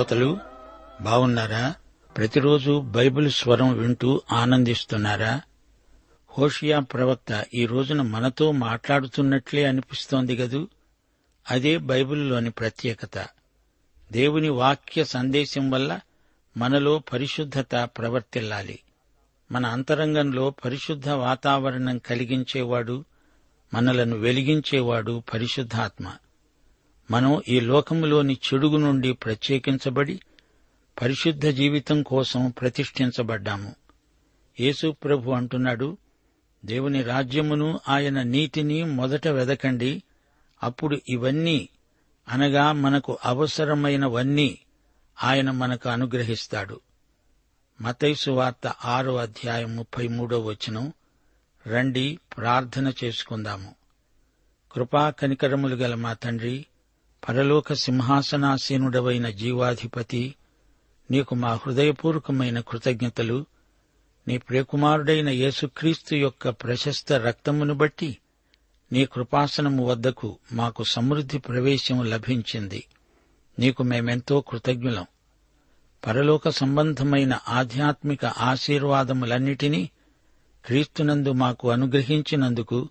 శ్రోతలు బాగున్నారా ప్రతిరోజు బైబిల్ స్వరం వింటూ ఆనందిస్తున్నారా? హోషియా ప్రవక్త ఈ రోజున మనతో మాట్లాడుతున్నట్లే అనిపిస్తోంది గదూ అదే బైబిల్లోని ప్రత్యేకత. దేవుని వాక్య సందేశం వల్ల మనలో పరిశుద్ధత ప్రవర్తిల్లాలి. మన అంతరంగంలో పరిశుద్ధ వాతావరణం కలిగించేవాడు మనలను వెలిగించేవాడు పరిశుద్ధాత్మ. మనం ఈ లోకములోని చెడుగు నుండి ప్రత్యేకించబడి పరిశుద్ధ జీవితం కోసం ప్రతిష్ఠించబడ్డాము. యేసు ప్రభు అంటున్నాడు దేవుని రాజ్యమును ఆయన నీతిని మొదట వెదకండి. అప్పుడు ఇవన్నీ అనగా మనకు అవసరమైనవన్నీ ఆయన మనకు అనుగ్రహిస్తాడు. మతైసు వార్త ఆరో అధ్యాయం ముప్పై మూడో వచనం. రండి ప్రార్థన చేసుకుందాము. కృపా కనికరములు గల మా తండ్రి పరలోక సింహాసనాసీనుడవైన జీవాధిపతి నీకు మా హృదయపూర్వకమైన కృతజ్ఞతలు. నీ ప్రియకుమారుడైన యేసుక్రీస్తు యొక్క ప్రశస్త రక్తమును బట్టి నీ కృపాసనము వద్దకు మాకు సమృద్ధి ప్రవేశము లభించింది. నీకు మేమెంతో కృతజ్ఞులం. పరలోక సంబంధమైన ఆధ్యాత్మిక ఆశీర్వాదములన్నిటినీ క్రీస్తునందు మాకు అనుగ్రహించినందుకు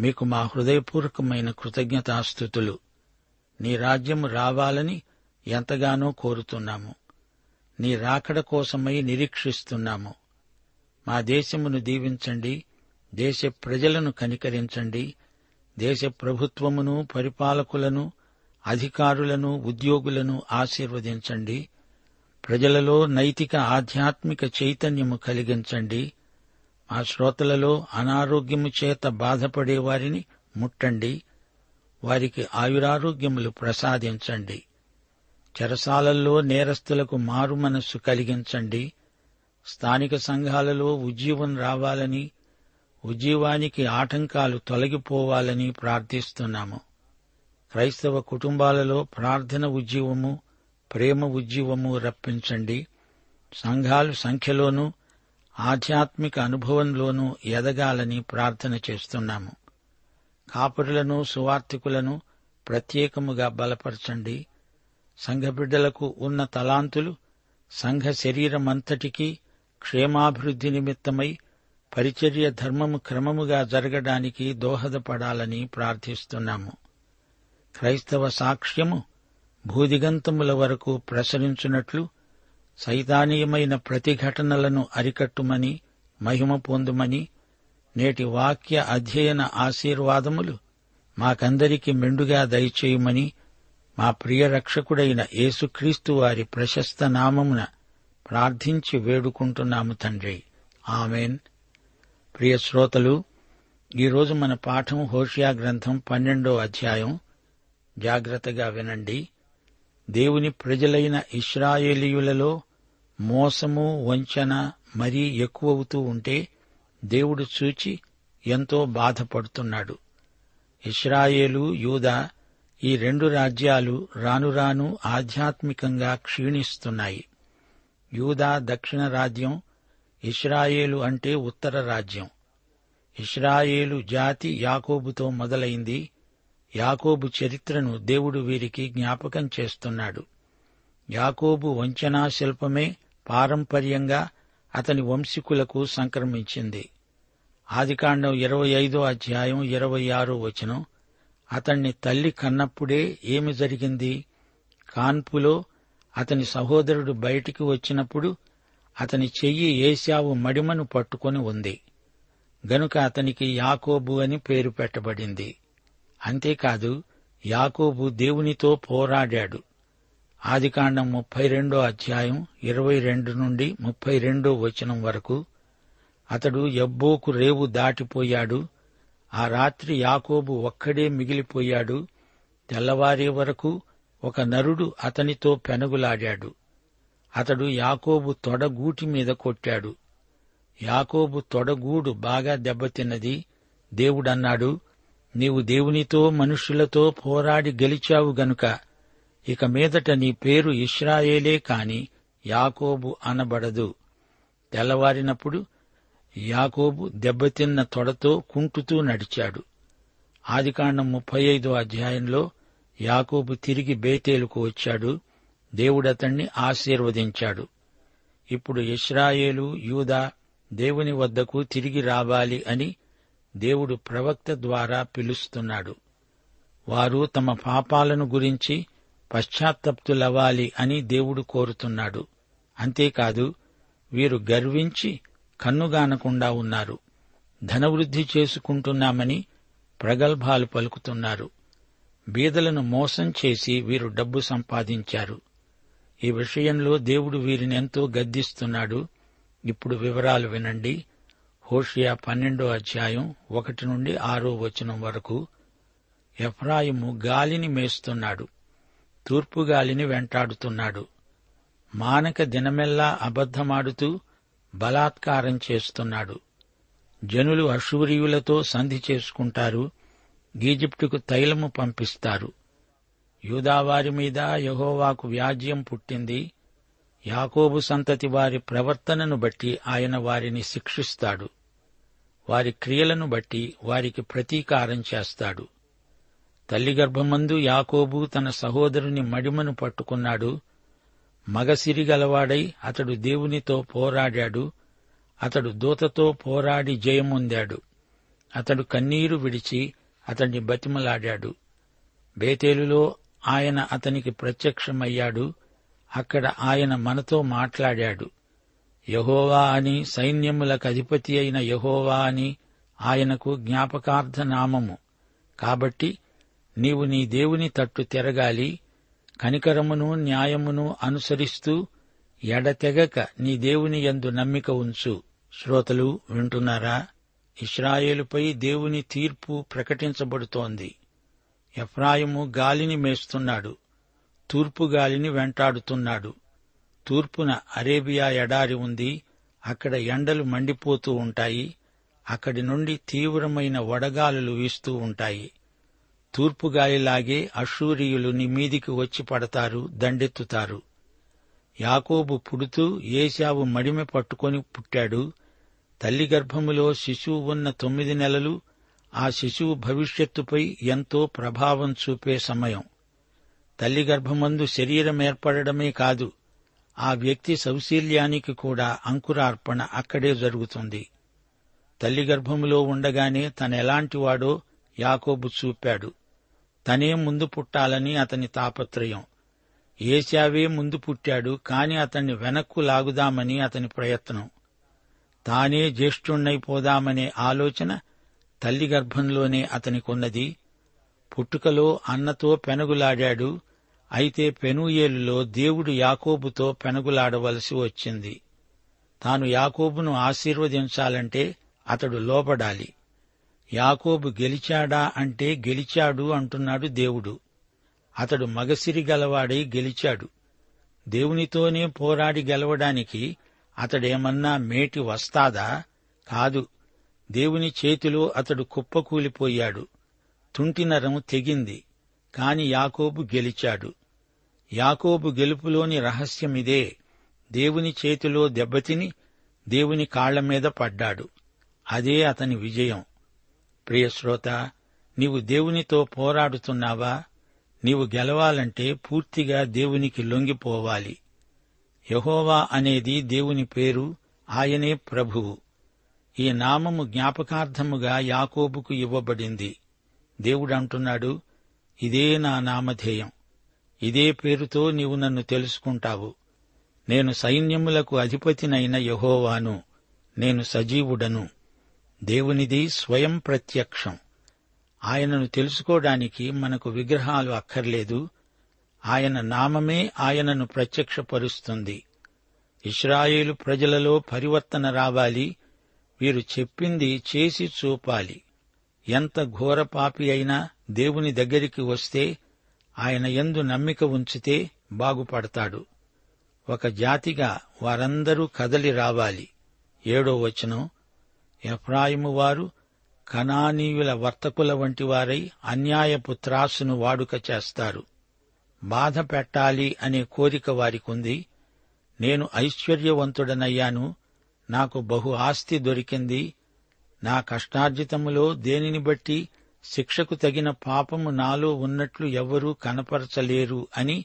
మీకు మా హృదయపూర్వకమైన కృతజ్ఞతాస్థుతులు నీ రాజ్యము రావాలని ఎంతగానో కోరుతున్నాము. నీ రాకడ కోసమై నిరీక్షిస్తున్నాము. మా దేశమును దీవించండి దేశ ప్రజలను కనికరించండి దేశ ప్రభుత్వమును పరిపాలకులను అధికారులను ఉద్యోగులను ఆశీర్వదించండి ప్రజలలో నైతిక ఆధ్యాత్మిక చైతన్యము కలిగించండి మా శ్రోతలలో అనారోగ్యము చేత బాధపడే వారిని ముట్టండి వారికి ఆయురారోగ్యములు ప్రసాదించండి. చెరసాలల్లో నేరస్తులకు మారు మనస్సు కలిగించండి. స్థానిక సంఘాలలో ఉజ్జీవం రావాలని ఉజ్జీవానికి ఆటంకాలు తొలగిపోవాలని ప్రార్థిస్తున్నాము. క్రైస్తవ కుటుంబాలలో ప్రార్థన ఉజ్జీవము ప్రేమ ఉజ్జీవము రప్పించండి. సంఘాలు సంఖ్యలోనూ ఆధ్యాత్మిక అనుభవంలోనూ ఎదగాలని ప్రార్థన చేస్తున్నాము. కాపురులను సువార్థికులను ప్రత్యేకముగా బలపరచండి. సంఘబిడ్డలకు ఉన్న తలాంతులు సంఘ శరీరమంతటికీ క్షేమాభివృద్ధి నిమిత్తమై పరిచర్య ధర్మము క్రమముగా జరగడానికి దోహదపడాలని ప్రార్థిస్తున్నాము. క్రైస్తవ సాక్ష్యము భూదిగంతముల వరకు ప్రసరించున్నట్లు సైతానీయమైన ప్రతిఘటనలను అరికట్టుమని మహిమ పొందుమని నేటి వాక్య అధ్యయన ఆశీర్వాదములు మాకందరికి మెండుగా దయచేయమని మా ప్రియ రక్షకుడైన యేసుక్రీస్తు వారి ప్రశస్త నామమున ప్రార్థించి వేడుకుంటున్నాము తండ్రి. ఆమెన్. ప్రియ శ్రోతలు ఈరోజు మన పాఠం హోషియా గ్రంథం పన్నెండో అధ్యాయం. జాగ్రత్తగా వినండి. దేవుని ప్రజలైన ఇస్రాయేలీయులలో మోసము వంచన మరీ ఎక్కువవుతూ ఉంటే దేవుడు చూచి ఎంతో బాధపడుతున్నాడు. ఇస్రాయేలు యూదా ఈ రెండు రాజ్యాలు రానురాను ఆధ్యాత్మికంగా క్షీణిస్తున్నాయి. యూదా దక్షిణ రాజ్యం ఇస్రాయేలు అంటే ఉత్తర రాజ్యం. ఇస్రాయేలు జాతి యాకోబుతో మొదలైంది. యాకోబు చరిత్రను దేవుడు వీరికి జ్ఞాపకం చేస్తున్నాడు. యాకోబు వంచనా శిల్పమే పారంపర్యంగా అతని వంశీకులకు సంక్రమించింది. ఆదికాండం ఇరవై ఐదో అధ్యాయం ఇరవై ఆరో వచనం అతన్ని తల్లి కన్నప్పుడే ఏమి జరిగింది? కాన్పులో అతని సహోదరుడు బయటికి వచ్చినప్పుడు అతని చెయ్యి ఏశావు మడిమను పట్టుకొని ఉంది. గనుక అతనికి యాకోబు అని పేరు పెట్టబడింది. అంతేకాదు యాకోబు దేవునితో పోరాడాడు. ఆదికాండం ముప్పై రెండో అధ్యాయం ఇరవై రెండు నుండి ముప్పై రెండో వచనం వరకు అతడు ఎబ్బోకు రేవు దాటిపోయాడు ఆ రాత్రి యాకోబు ఒక్కడే మిగిలిపోయాడు తెల్లవారే వరకు ఒక నరుడు అతనితో పెనగులాడాడు. అతడు యాకోబు తొడగూటి మీద కొట్టాడు. యాకోబు తొడగూడు బాగా దెబ్బతిన్నది. దేవుడన్నాడు నీవు దేవునితో మనుష్యులతో పోరాడి గెలిచావు గనుక ఇక మీదట నీ పేరు ఇస్రాయేలే కాని యాకోబు అనబడదు. తెల్లవారినప్పుడు యాకోబు దెబ్బతిన్న తొడతో కుంటుతూ నడిచాడు. ఆదికాండం ముప్పై ఐదో అధ్యాయంలో యాకోబు తిరిగి బేతేలుకు వచ్చాడు. దేవుడతణ్ణి ఆశీర్వదించాడు. ఇప్పుడు ఇస్రాయేలు యూదా దేవుని వద్దకు తిరిగి రావాలి అని దేవుడు ప్రవక్త ద్వారా పిలుస్తున్నాడు. వారు తమ పాపాలను గురించి పశ్చాత్తప్తులవ్వాలి అని దేవుడు కోరుతున్నాడు. అంతేకాదు వీరు గర్వించి కన్నుగానకుండా ఉన్నారు. ధనవృద్ధి చేసుకుంటున్నామని ప్రగల్భాలు పలుకుతున్నారు. బీదలను మోసం చేసి వీరు డబ్బు సంపాదించారు. ఈ విషయంలో దేవుడు వీరిని ఎంతో గద్దిస్తున్నాడు. ఇప్పుడు వివరాలు వినండి. హోషియా పన్నెండో అధ్యాయం ఒకటి నుండి ఆరో వచనం వరకు ఎఫ్రాయిము గాలిని మేస్తున్నాడు. తూర్పుగాలిని వెంటాడుతున్నాడు. మానక దినమెల్లా అబద్ధమాడుతూ బలాత్కారం చేస్తున్నాడు. జనులు అశూరియులతో సంధి చేసుకుంటారు. ఈజిప్టుకు తైలము పంపిస్తారు. యూదావారి మీద యహోవాకు వ్యాజ్యం పుట్టింది. యాకోబు సంతతి వారి ప్రవర్తనను బట్టి ఆయన వారిని శిక్షిస్తాడు. వారి క్రియలను బట్టి వారికి ప్రతీకారం చేస్తాడు. తల్లి గర్భమందు యాకోబు తన సహోదరుని మడిమను పట్టుకున్నాడు. మగసిరిగలవాడై అతడు దేవునితో పోరాడాడు. అతడు దూతతో పోరాడి జయమొందాడు. అతడు కన్నీరు విడిచి అతన్ని బతిమలాడాడు. బేతేలులో ఆయన అతనికి ప్రత్యక్షమయ్యాడు. అక్కడ ఆయన మనతో మాట్లాడాడు. యహోవా అని సైన్యములకు అధిపతి అయిన యహోవా అని ఆయనకు జ్ఞాపకార్థ నామము. కాబట్టి నీవు నీ దేవుని తట్టు తిరగాలి కనికరమును న్యాయమును అనుసరిస్తూ ఎడతెగక నీ దేవుని యందు నమ్మిక ఉంచు. శ్రోతలు వింటున్నారా? ఇస్రాయేలుపై దేవుని తీర్పు ప్రకటించబడుతోంది. ఎఫ్రాయిము గాలిని మేస్తున్నాడు తూర్పు గాలిని వెంటాడుతున్నాడు. తూర్పున అరేబియా ఎడారి ఉంది అక్కడ ఎండలు మండిపోతూ ఉంటాయి అక్కడి నుండి తీవ్రమైన వడగాలులు వీస్తూ ఉంటాయి. తూర్పుగాలిలాగే గాలిలాగే నీ మీదికి వచ్చి పడతారు దండెత్తుతారు. యాకోబు పుడుతూ ఏశావు మడిమె పట్టుకొని పుట్టాడు. తల్లి గర్భములో శిశువు ఉన్న తొమ్మిది నెలలు ఆ శిశువు భవిష్యత్తుపై ఎంతో ప్రభావం చూపే సమయం. తల్లి గర్భమందు శరీరం ఏర్పడమే కాదు ఆ వ్యక్తి సౌశీల్యానికి కూడా అంకురార్పణ అక్కడే జరుగుతుంది. తల్లి గర్భములో ఉండగానే తనెలాంటివాడో యాకోబు చూపాడు. తనే ముందు పుట్టాలని అతని తాపత్రయం. ఏశావే ముందు పుట్టాడు కాని అతన్ని వెనక్కు లాగుదామని అతని ప్రయత్నం. తానే జ్యేష్ఠుణ్ణైపోదామనే ఆలోచన తల్లి గర్భంలోనే అతనికున్నది. పుట్టుకలో అన్నతో పెనుగులాడాడు అయితే పెనుయేలులో దేవుడు యాకోబుతో పెనుగులాడవలసి వచ్చింది. తాను యాకోబును ఆశీర్వదించాలంటే అతడు లోపడాలి యాకోబు గెలిచాడా అంటే గెలిచాడు అంటున్నాడు దేవుడు. అతడు మగసిరి గలవాడై గెలిచాడు. దేవునితోనే పోరాడి గెలవడానికి అతడేమన్నా మేటి వస్తాదా? కాదు. దేవుని చేతిలో అతడు కుప్పకూలిపోయాడు. తుంటినరం తెగింది. కాని యాకోబు గెలిచాడు. యాకోబు గెలుపులోని రహస్యమిదే. దేవుని చేతిలో దెబ్బతిని దేవుని కాళ్ళ మీద పడ్డాడు. అదే అతని విజయం. ప్రియశ్రోత నీవు దేవునితో పోరాడుతున్నావా? నీవు గెలవాలంటే పూర్తిగా దేవునికి లొంగిపోవాలి. యహోవా అనేది దేవుని పేరు ఆయనే ప్రభువు ఈ నామము జ్ఞాపకార్థముగా యాకోబుకు ఇవ్వబడింది. దేవుడంటున్నాడు ఇదే నా నామధేయం. ఇదే పేరుతో నీవు నన్ను తెలుసుకుంటావు. నేను సైన్యములకు అధిపతినైన యహోవాను. నేను సజీవుడను. దేవునిది స్వయం ప్రత్యక్షం. ఆయనను తెలుసుకోవడానికి మనకు విగ్రహాలు అక్కర్లేదు. ఆయన నామమే ఆయనను ప్రత్యక్షపరుస్తుంది. ఇస్రాయేలు ప్రజలలో పరివర్తన రావాలి. వీరు చెప్పింది చేసి చూపాలి. ఎంత ఘోర పాపి అయినా దేవుని దగ్గరికి వస్తే ఆయన ఎందు నమ్మిక ఉంచితే బాగుపడతాడు. ఒక జాతిగా వారందరూ కదలి రావాలి. ఏడో వచనం ఎఫ్రాయిము వారు కనానీయుల వర్తకుల వంటి వారై అన్యాయపు త్రాసును వాడుక చేస్తారు. బాధ పెట్టాలి అనే కోరిక వారికుంది. నేను ఐశ్వర్యవంతుడనయ్యాను. నాకు బహు ఆస్తి దొరికింది. నా కష్టార్జితములో దేనిని బట్టి శిక్షకు తగిన పాపము నాలో ఉన్నట్లు ఎవ్వరూ కనపరచలేరు అని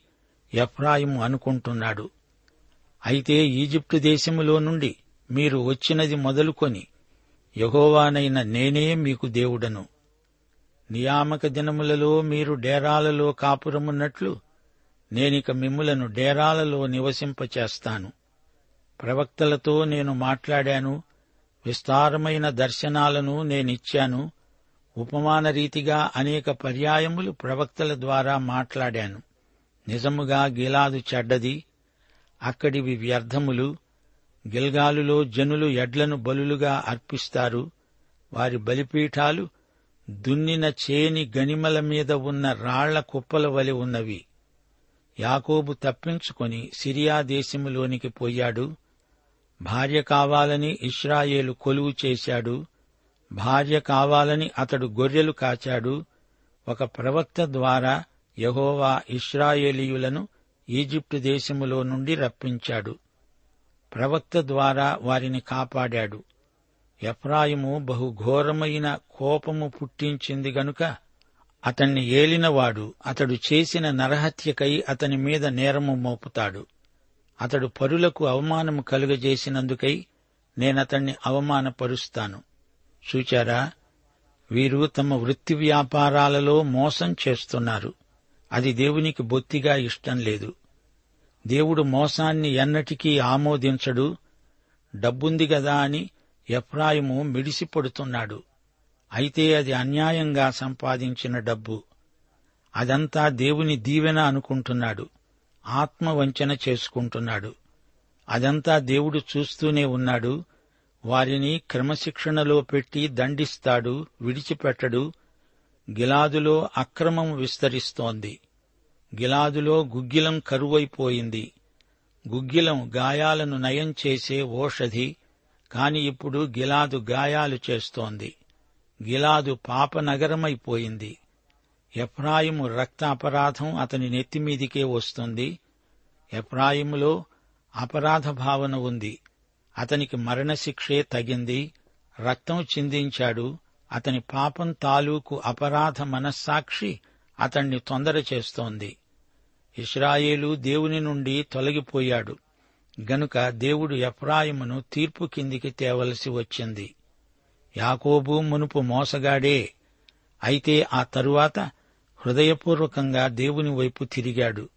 ఎఫ్రాయిము అనుకుంటున్నాడు. అయితే ఈజిప్టు దేశములో నుండి మీరు వచ్చినది మొదలుకొని యహోవానైన నేనే మీకు దేవుడను. నియామక దినములలో మీరు డేరాలలో కాపురమున్నట్లు నేనిక మిమ్ములను డేరాలలో నివసింపచేస్తాను. ప్రవక్తలతో నేను మాట్లాడాను విస్తారమైన దర్శనాలను నేనిచ్చాను ఉపమాన రీతిగా అనేక పర్యాయములు ప్రవక్తల ద్వారా మాట్లాడాను. నిజముగా గిలాదు చెడ్డది అక్కడివి వ్యర్థములు గిల్గాలులో జనులు ఎడ్లను బలులుగా అర్పిస్తారు. వారి బలిపీఠాలు దున్నిన చేని గనిమల మీద ఉన్న రాళ్ళ కుప్పల వలె ఉన్నవి. యాకోబు తప్పించుకొని సిరియా దేశములోనికి పోయాడు. భార్య కావాలని ఇస్రాయేలు కొలువు చేశాడు. భార్య కావాలని అతడు గొర్రెలు కాచాడు. ఒక ప్రవక్త ద్వారా యహోవా ఇస్రాయేలీయులను ఈజిప్టు దేశములో నుండి రప్పించాడు. ప్రవక్త ద్వారా వారిని కాపాడాడు. ఎఫ్రాయిము బహుఘోరమైన కోపము పుట్టించింది గనుక అతన్ని ఏలినవాడు అతడు చేసిన నరహత్యకై అతని మీద నేరము మోపుతాడు. అతడు పరులకు అవమానము కలుగజేసినందుకై నేనతణ్ణి అవమానపరుస్తాను. చూచారా? వీరు తమ వృత్తి వ్యాపారాలలో మోసం చేస్తున్నారు. అది దేవునికి బొత్తిగా ఇష్టం లేదు. దేవుడు మోసాన్ని ఎన్నటికీ ఆమోదించడు. డబ్బుంది గదా అని ఎఫ్రాయిము మిడిసిపడుతున్నాడు. అయితే అది అన్యాయంగా సంపాదించిన డబ్బు. అదంతా దేవుని దీవెన అనుకుంటున్నాడు. ఆత్మవంచన చేసుకుంటున్నాడు. అదంతా దేవుడు చూస్తూనే ఉన్నాడు. వారిని క్రమశిక్షణలో పెట్టి దండిస్తాడు విడిచిపెట్టడు. గిలాదులో అక్రమం విస్తరిస్తోంది. గిలాదులో గుగ్గిలం కరువైపోయింది. గుగ్గిలం గాయాలను నయం చేసే ఓషధి కాని ఇప్పుడు గిలాదు గాయాలు చేస్తోంది. గిలాదు పాపనగరమైపోయింది. ఎఫ్రాయిము రక్త అపరాధం అతని నెత్తిమీదికే వస్తుంది. ఎఫ్రాయిములో అపరాధ భావన ఉంది. అతనికి మరణశిక్షే తగింది. రక్తం చిందించాడు. అతని పాపం తాలూకు అపరాధ మనస్సాక్షి అతణ్ణి తొందర చేస్తోంది ఇస్రాయేలు దేవుని నుండి తొలగిపోయాడు. గనుక దేవుడు ఎఫ్రాయిమును తీర్పు కిందికి తేవలసి వచ్చింది. యాకోబు మునుపు మోసగాడే. అయితే ఆ తరువాత హృదయపూర్వకంగా దేవుని వైపు తిరిగాడు.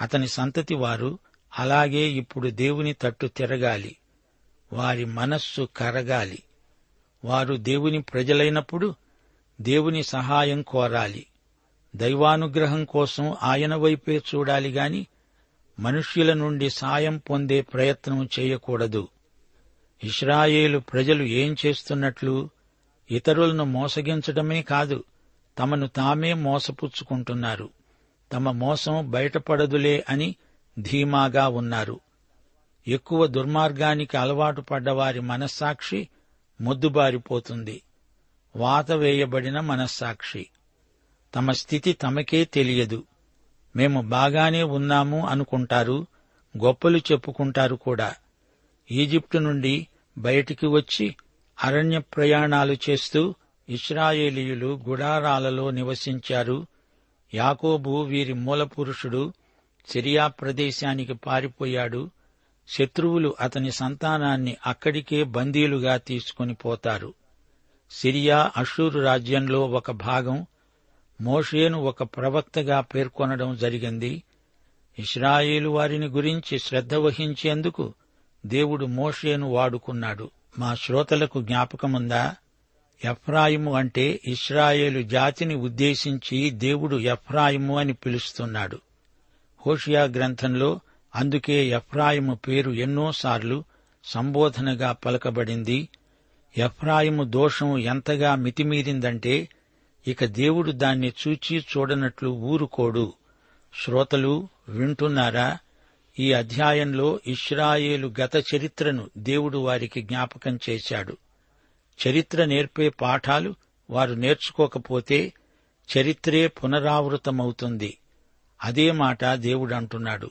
అతని సంతతి వారు అలాగే ఇప్పుడు దేవుని తట్టు తిరగాలి. వారి మనస్సు కరగాలి. వారు దేవుని ప్రజలైనప్పుడు దేవుని సహాయం కోరాలి. దైవానుగ్రహం కోసం ఆయన వైపే చూడాలి గాని మనుష్యుల నుండి సాయం పొందే ప్రయత్నం చేయకూడదు. ఇస్రాయేలు ప్రజలు ఏం చేస్తున్నట్లు ఇతరులను మోసగించడమే కాదు తమను తామే మోసపుచ్చుకుంటున్నారు. తమ మోసం బయటపడదులే అని ధీమాగా ఉన్నారు. ఎక్కువ దుర్మార్గానికి అలవాటు పడ్డవారి మనస్సాక్షి మొద్దుబారిపోతుంది. వాత వేయబడిన మనస్సాక్షి. తమ స్థితి తమకే తెలియదు. మేము బాగానే ఉన్నాము అనుకుంటారు గొప్పలు చెప్పుకుంటారు కూడా. ఈజిప్టు నుండి బయటికి వచ్చి అరణ్య ప్రయాణాలు చేస్తూ ఇస్రాయేలీయులు గుడారాలలో నివసించారు. యాకోబు వీరి మూలపురుషుడు సిరియా ప్రదేశానికి పారిపోయాడు. శత్రువులు అతని సంతానాన్ని అక్కడికే బందీలుగా తీసుకుని పోతారు. సిరియా అషూరు రాజ్యంలో ఒక భాగం మోషేను ఒక ప్రవక్తగా పేర్కొనడం జరిగింది. ఇస్రాయేలు వారిని గురించి శ్రద్ధ వహించేందుకు దేవుడు మోషేను వాడుకున్నాడు. మా శ్రోతలకు జ్ఞాపకముందా? ఎఫ్రాయిము అంటే ఇస్రాయేలు జాతిని ఉద్దేశించి దేవుడు ఎఫ్రాయిము అని పిలుస్తున్నాడు. హోషియా గ్రంథంలో అందుకే ఎఫ్రాయిము పేరు ఎన్నోసార్లు సంబోధనగా పలకబడింది. ఎఫ్రాయిము దోషం ఎంతగా మితిమీరిందంటే ఇక దేవుడు దాన్ని చూచి చూడనట్లు ఊరుకోడు. శ్రోతలు వింటున్నారా? ఈ అధ్యాయంలో ఇస్రాయేలు గత చరిత్రను దేవుడు వారికి జ్ఞాపకం చేశాడు. చరిత్ర నేర్పే పాఠాలు వారు నేర్చుకోకపోతే చరిత్రే పునరావృతమవుతుంది. అదే మాట దేవుడు అంటున్నాడు.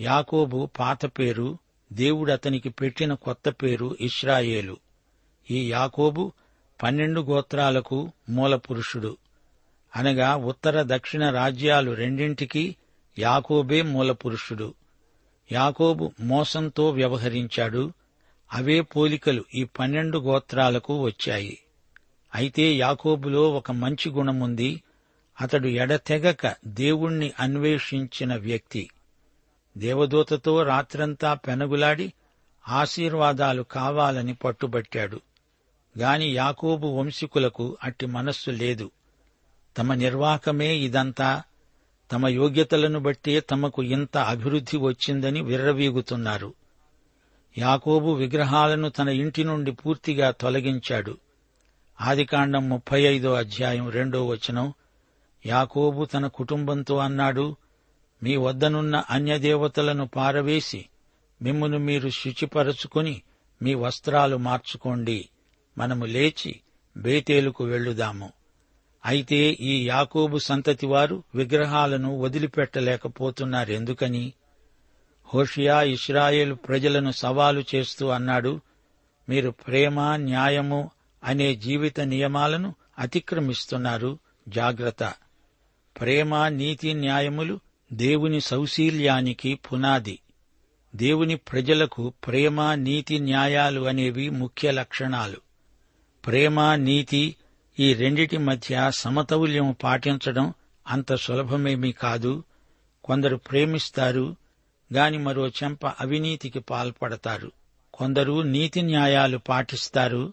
యాకోబు పాత పేరు దేవుడు అతనికి పెట్టిన కొత్త పేరు ఇస్రాయేలు ఈ యాకోబు పన్నెండు గోత్రాలకు మూలపురుషుడు. అనగా ఉత్తర దక్షిణ రాజ్యాలు రెండింటికి యాకోబే మూలపురుషుడు. యాకోబు మోసంతో వ్యవహరించాడు. అవే పోలికలు ఈ పన్నెండు గోత్రాలకు వచ్చాయి. అయితే యాకోబులో ఒక మంచి గుణముంది అతడు ఎడతెగక దేవుణ్ణి అన్వేషించిన వ్యక్తి. దేవదూతతో రాత్రంతా పెనగులాడి ఆశీర్వాదాలు కావాలని పట్టుబట్టాడు. గాని యాకోబు వంశీకులకు అట్టి మనస్సు లేదు. తమ నిర్వాకమే ఇదంతా. తమ యోగ్యతలను బట్టే తమకు ఇంత అభివృద్ధి వచ్చిందని విర్రవీగుతున్నారు. యాకోబు విగ్రహాలను తన ఇంటి నుండి పూర్తిగా తొలగించాడు. ఆదికాండం ముప్పై ఐదో అధ్యాయం రెండో వచనం. యాకోబు తన కుటుంబంతో అన్నాడు మీ వద్దనున్న అన్యదేవతలను పారవేసి మిమ్మును మీరు శుచిపరచుకుని మీ వస్త్రాలు మార్చుకోండి. మనము లేచి బేతేలుకు వెళ్ళుదాము. అయితే ఈ యాకోబు సంతతి వారు విగ్రహాలను వదిలిపెట్టలేకపోతున్నారెందుకని హోషియా ఇస్రాయేలు ప్రజలను సవాలు చేస్తూ అన్నాడు మీరు ప్రేమ న్యాయము అనే జీవిత నియమాలను అతిక్రమిస్తున్నారు. జాగ్రత్త. ప్రేమ నీతి న్యాయములు దేవుని సౌశీల్యానికి పునాది. దేవుని ప్రజలకు ప్రేమ నీతి న్యాయాలు అనేవి ముఖ్య లక్షణాలు. ప్రేమ నీతి ఈ రెండిటి మధ్య సమతౌల్యం పాటించడం అంత సులభమేమీ కాదు. కొందరు ప్రేమిస్తారు గాని మరో చెంప అవినీతికి పాల్పడతారు. కొందరు నీతి న్యాయాలు పాటిస్తారు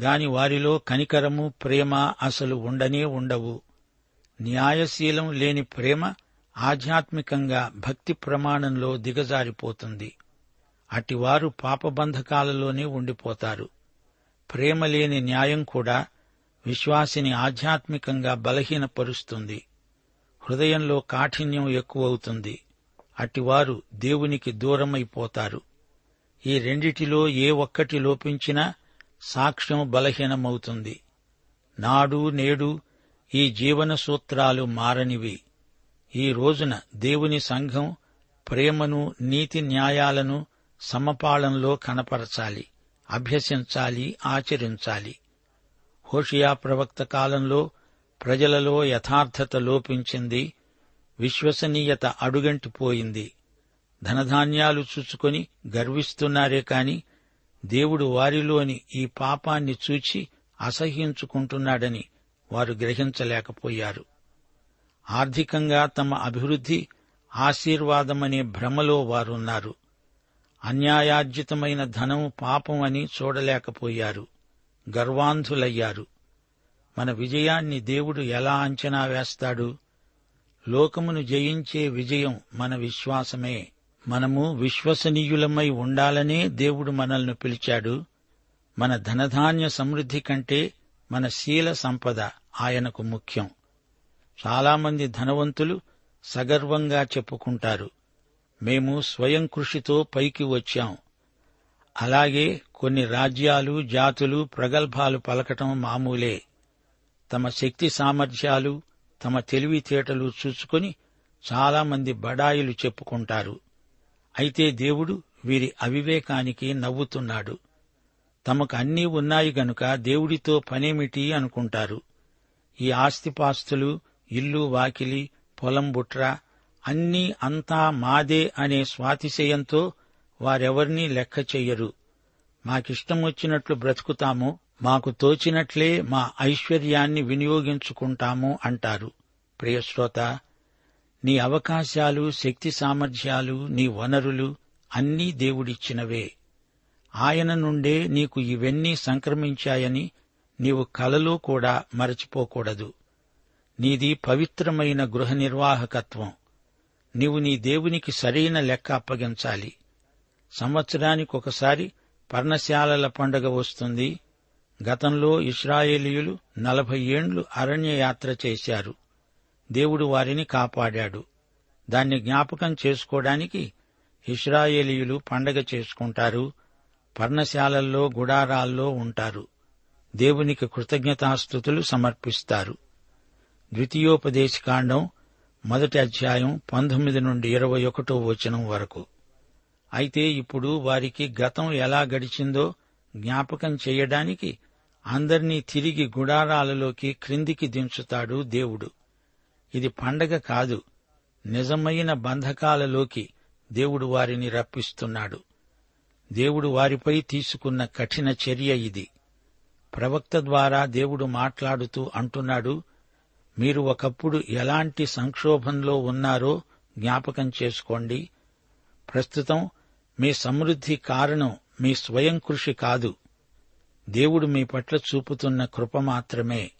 గాని వారిలో కనికరము ప్రేమ అసలు ఉండనే ఉండవు. న్యాయశీలం లేని ప్రేమ ఆధ్యాత్మికంగా భక్తి ప్రమాణంలో దిగజారిపోతుంది. అటివారు పాపబంధకాలలోనే ఉండిపోతారు. ప్రేమ లేని న్యాయం కూడా విశ్వాసిని ఆధ్యాత్మికంగా బలహీనపరుస్తుంది. హృదయంలో కాఠిన్యం ఎక్కువవుతుంది. అటివారు దేవునికి దూరమైపోతారు. ఈ రెండిటిలో ఏ ఒక్కటి లోపించినా సాక్ష్యం బలహీనమవుతుంది. నాడు నేడు ఈ జీవన సూత్రాలు మారనివి. ఈ రోజున దేవుని సంఘం ప్రేమను నీతి న్యాయాలను సమపాళంలో కనపరచాలి. అభ్యసించాలి ఆచరించాలి. హోషియా ప్రవక్త కాలంలో ప్రజలలో యథార్థత లోపించింది విశ్వసనీయత అడుగంటిపోయింది ధనధాన్యాలు చూచుకొని గర్విస్తున్నారే కాని దేవుడు వారిలోని ఈ పాపాన్ని చూచి అసహ్యించుకుంటున్నాడని వారు గ్రహించలేకపోయారు. ఆర్థికంగా తమ అభివృద్ధి ఆశీర్వాదమనే భ్రమలో వారున్నారు. అన్యాయార్జితమైన ధనం పాపం అని చూడలేకపోయారు. గర్వాంధులయ్యారు. మన విజయాన్ని దేవుడు ఎలా అంచనా వేస్తాడు? లోకమును జయించే విజయం మన విశ్వాసమే. మనము విశ్వసనీయులమై ఉండాలనే దేవుడు మనల్ని పిలిచాడు. మన ధనధాన్య సమృద్ధి కంటే మన శీల సంపద ఆయనకు ముఖ్యం. చాలామంది ధనవంతులు సగర్వంగా చెప్పుకుంటారు. మేము స్వయం కృషితో పైకి వచ్చాం. అలాగే కొన్ని రాజ్యాలు జాతులు ప్రగల్భాలు పలకటం మామూలే. తమ శక్తి సామర్థ్యాలు తమ తెలివితేటలు చూసుకొని చాలామంది బడాయిలు చెప్పుకుంటారు. అయితే దేవుడు వీరి అవివేకానికి నవ్వుతున్నాడు. తమకు అన్నీ ఉన్నాయి గనుక దేవుడితో పనేమిటి అనుకుంటారు. ఈ ఆస్తిపాస్తులు ఇల్లు వాకిలి పొలం బుట్రా అన్నీ అంతా మాదే అనే స్వాతిశయంతో వారెవర్నీ లెక్క చెయ్యరు. మాకిష్టం వచ్చినట్లు బ్రతుకుతాము మాకు తోచినట్లే మా ఐశ్వర్యాన్ని వినియోగించుకుంటాము అంటారు. ప్రియశ్రోత నీ అవకాశాలు శక్తి సామర్థ్యాలు నీ వనరులు అన్నీ దేవుడిచ్చినవే. ఆయన నుండే నీకు ఇవన్నీ సంక్రమించాయని నీవు కలలో కూడా మరచిపోకూడదు. నీది పవిత్రమైన గృహ నిర్వాహకత్వం నీవు నీ దేవునికి సరైన లెక్క అప్పగించాలి. సంవత్సరానికి ఒకసారి పర్ణశాలల పండగ వస్తుంది. గతంలో ఇస్రాయేలీయులు నలభై ఏండ్లు అరణ్యయాత్ర చేశారు. దేవుడు వారిని కాపాడాడు. దాన్ని జ్ఞాపకం చేసుకోవడానికి ఇస్రాయేలీయులు పండగ చేసుకుంటారు. పర్ణశాలల్లో గుడారాల్లో ఉంటారు. దేవునికి కృతజ్ఞతాస్థుతులు సమర్పిస్తారు. ద్వితీయోపదేశకాండం మొదటి అధ్యాయం పంతొమ్మిది నుండి ఇరవై ఒకటో వచనం వరకు. అయితే ఇప్పుడు వారికి గతం ఎలా గడిచిందో జ్ఞాపకం చేయడానికి అందర్నీ తిరిగి గుడారాలలోకి క్రిందికి దించుతాడు దేవుడు. ఇది పండగ కాదు నిజమైన బంధకాలలోకి దేవుడు వారిని రప్పిస్తున్నాడు. దేవుడు వారిపై తీసుకున్న కఠిన చర్య ఇది. ప్రవక్త ద్వారా దేవుడు మాట్లాడుతూ అంటున్నాడు మీరు ఒకప్పుడు ఎలాంటి సంక్షోభంలో ఉన్నారో జ్ఞాపకం చేసుకోండి. ప్రస్తుతం మీ సమృద్ధి కారణం మీ స్వయం కృషి కాదు. దేవుడు మీ పట్ల చూపుతున్న కృప మాత్రమే.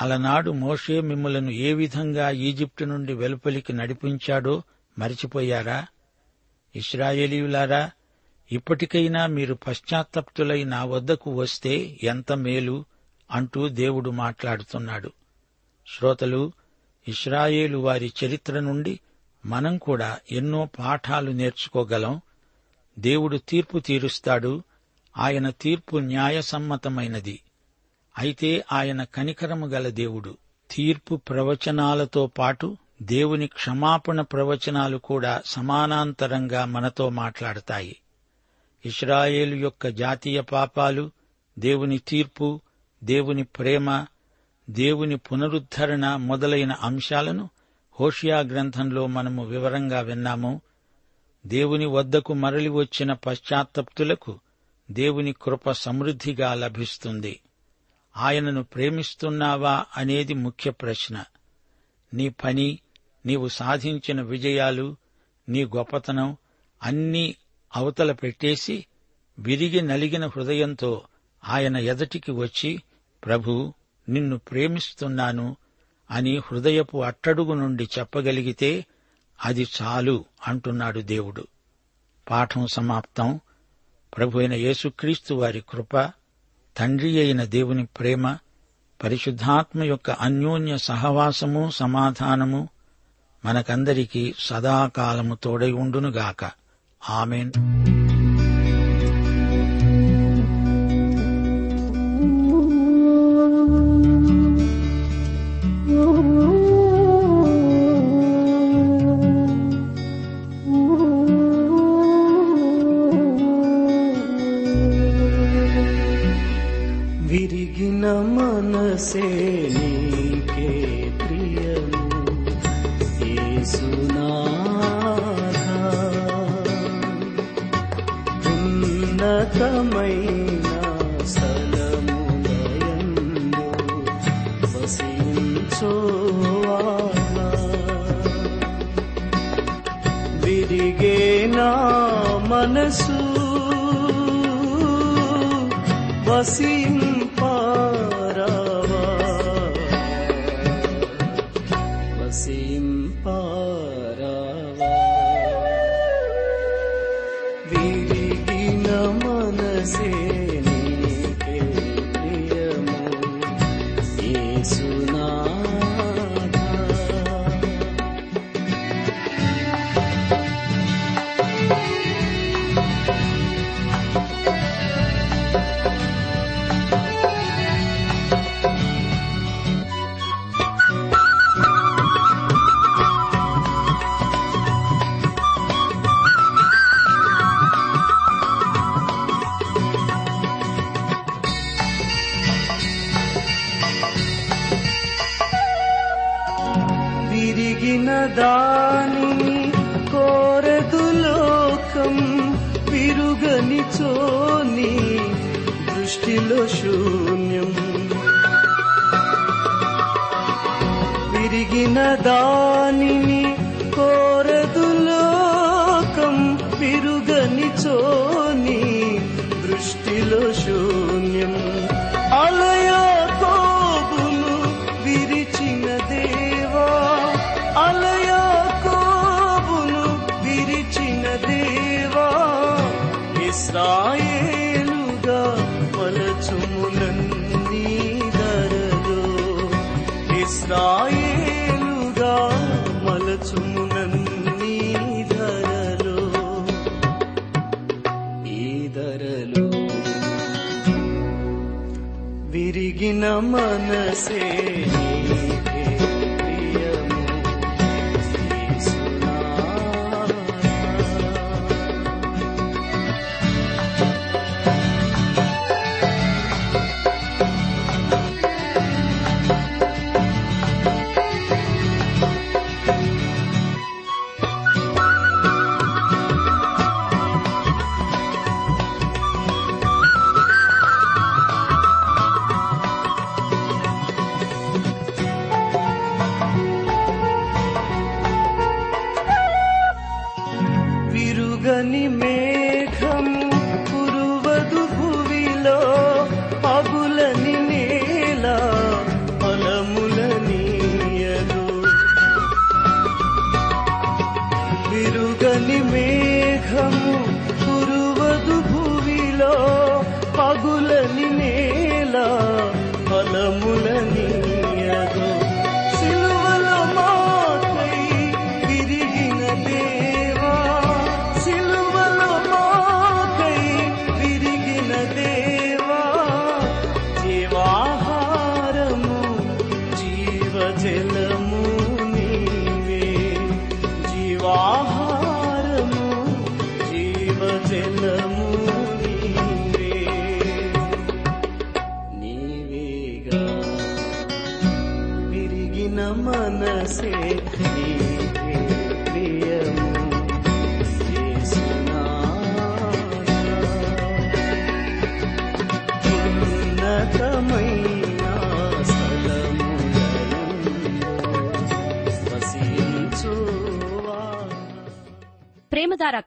అలనాడు మోషే మిమ్మలను ఏ విధంగా ఈజిప్టు నుండి వెలుపలికి నడిపించాడో మరిచిపోయారా? ఇస్రాయేలీయులారా ఇప్పటికైనా మీరు పశ్చాత్తప్తులై నా వద్దకు వస్తే ఎంత మేలు అంటూ దేవుడు మాట్లాడుతున్నాడు. శ్రోతలు ఇస్రాయేలు వారి చరిత్ర నుండి మనం కూడా ఎన్నో పాఠాలు నేర్చుకోగలం. దేవుడు తీర్పు తీరుస్తాడు. ఆయన తీర్పు న్యాయసమ్మతమైనది. అయితే ఆయన కనికరము గల దేవుడు. తీర్పు ప్రవచనాలతో పాటు దేవుని క్షమాపణ ప్రవచనాలు కూడా సమానాంతరంగా మనతో మాట్లాడతాయి. ఇస్రాయేలు యొక్క జాతీయ పాపాలు దేవుని తీర్పు దేవుని ప్రేమ దేవుని పునరుద్ధరణ మొదలైన అంశాలను హోషియా గ్రంథంలో మనము వివరంగా విన్నాము. దేవుని వద్దకు మరలి వచ్చిన పశ్చాత్తప్తులకు దేవుని కృప సమృద్ధిగా లభిస్తుంది. ఆయనను ప్రేమిస్తున్నావా అనేది ముఖ్య ప్రశ్న. నీ పని నీవు సాధించిన విజయాలు నీ గొప్పతనం అన్నీ అవతల పెట్టేసి విరిగి నలిగిన హృదయంతో ఆయన ఎదటికి వచ్చి ప్రభు నిన్ను ప్రేమిస్తున్నాను అని హృదయపు అట్టడుగు నుండి చెప్పగలిగితే అది చాలు అంటున్నాడు దేవుడు. పాఠం సమాప్తం. ప్రభు అయిన యేసుక్రీస్తు వారి కృప తండ్రి అయిన దేవుని ప్రేమ పరిశుద్ధాత్మ యొక్క అన్యోన్య సహవాసము సమాధానము మనకందరికీ సదాకాలము తోడై ఉండునుగాక. ఆమెన్. मन से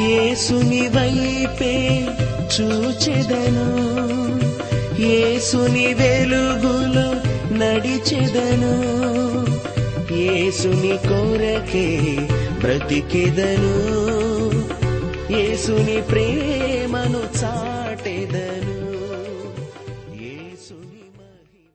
యేసుని వైపే చూచెదను. యేసుని వెలుగులో నడిచెదను. యేసుని కొరకే బ్రతికెదను. యేసుని ప్రేమ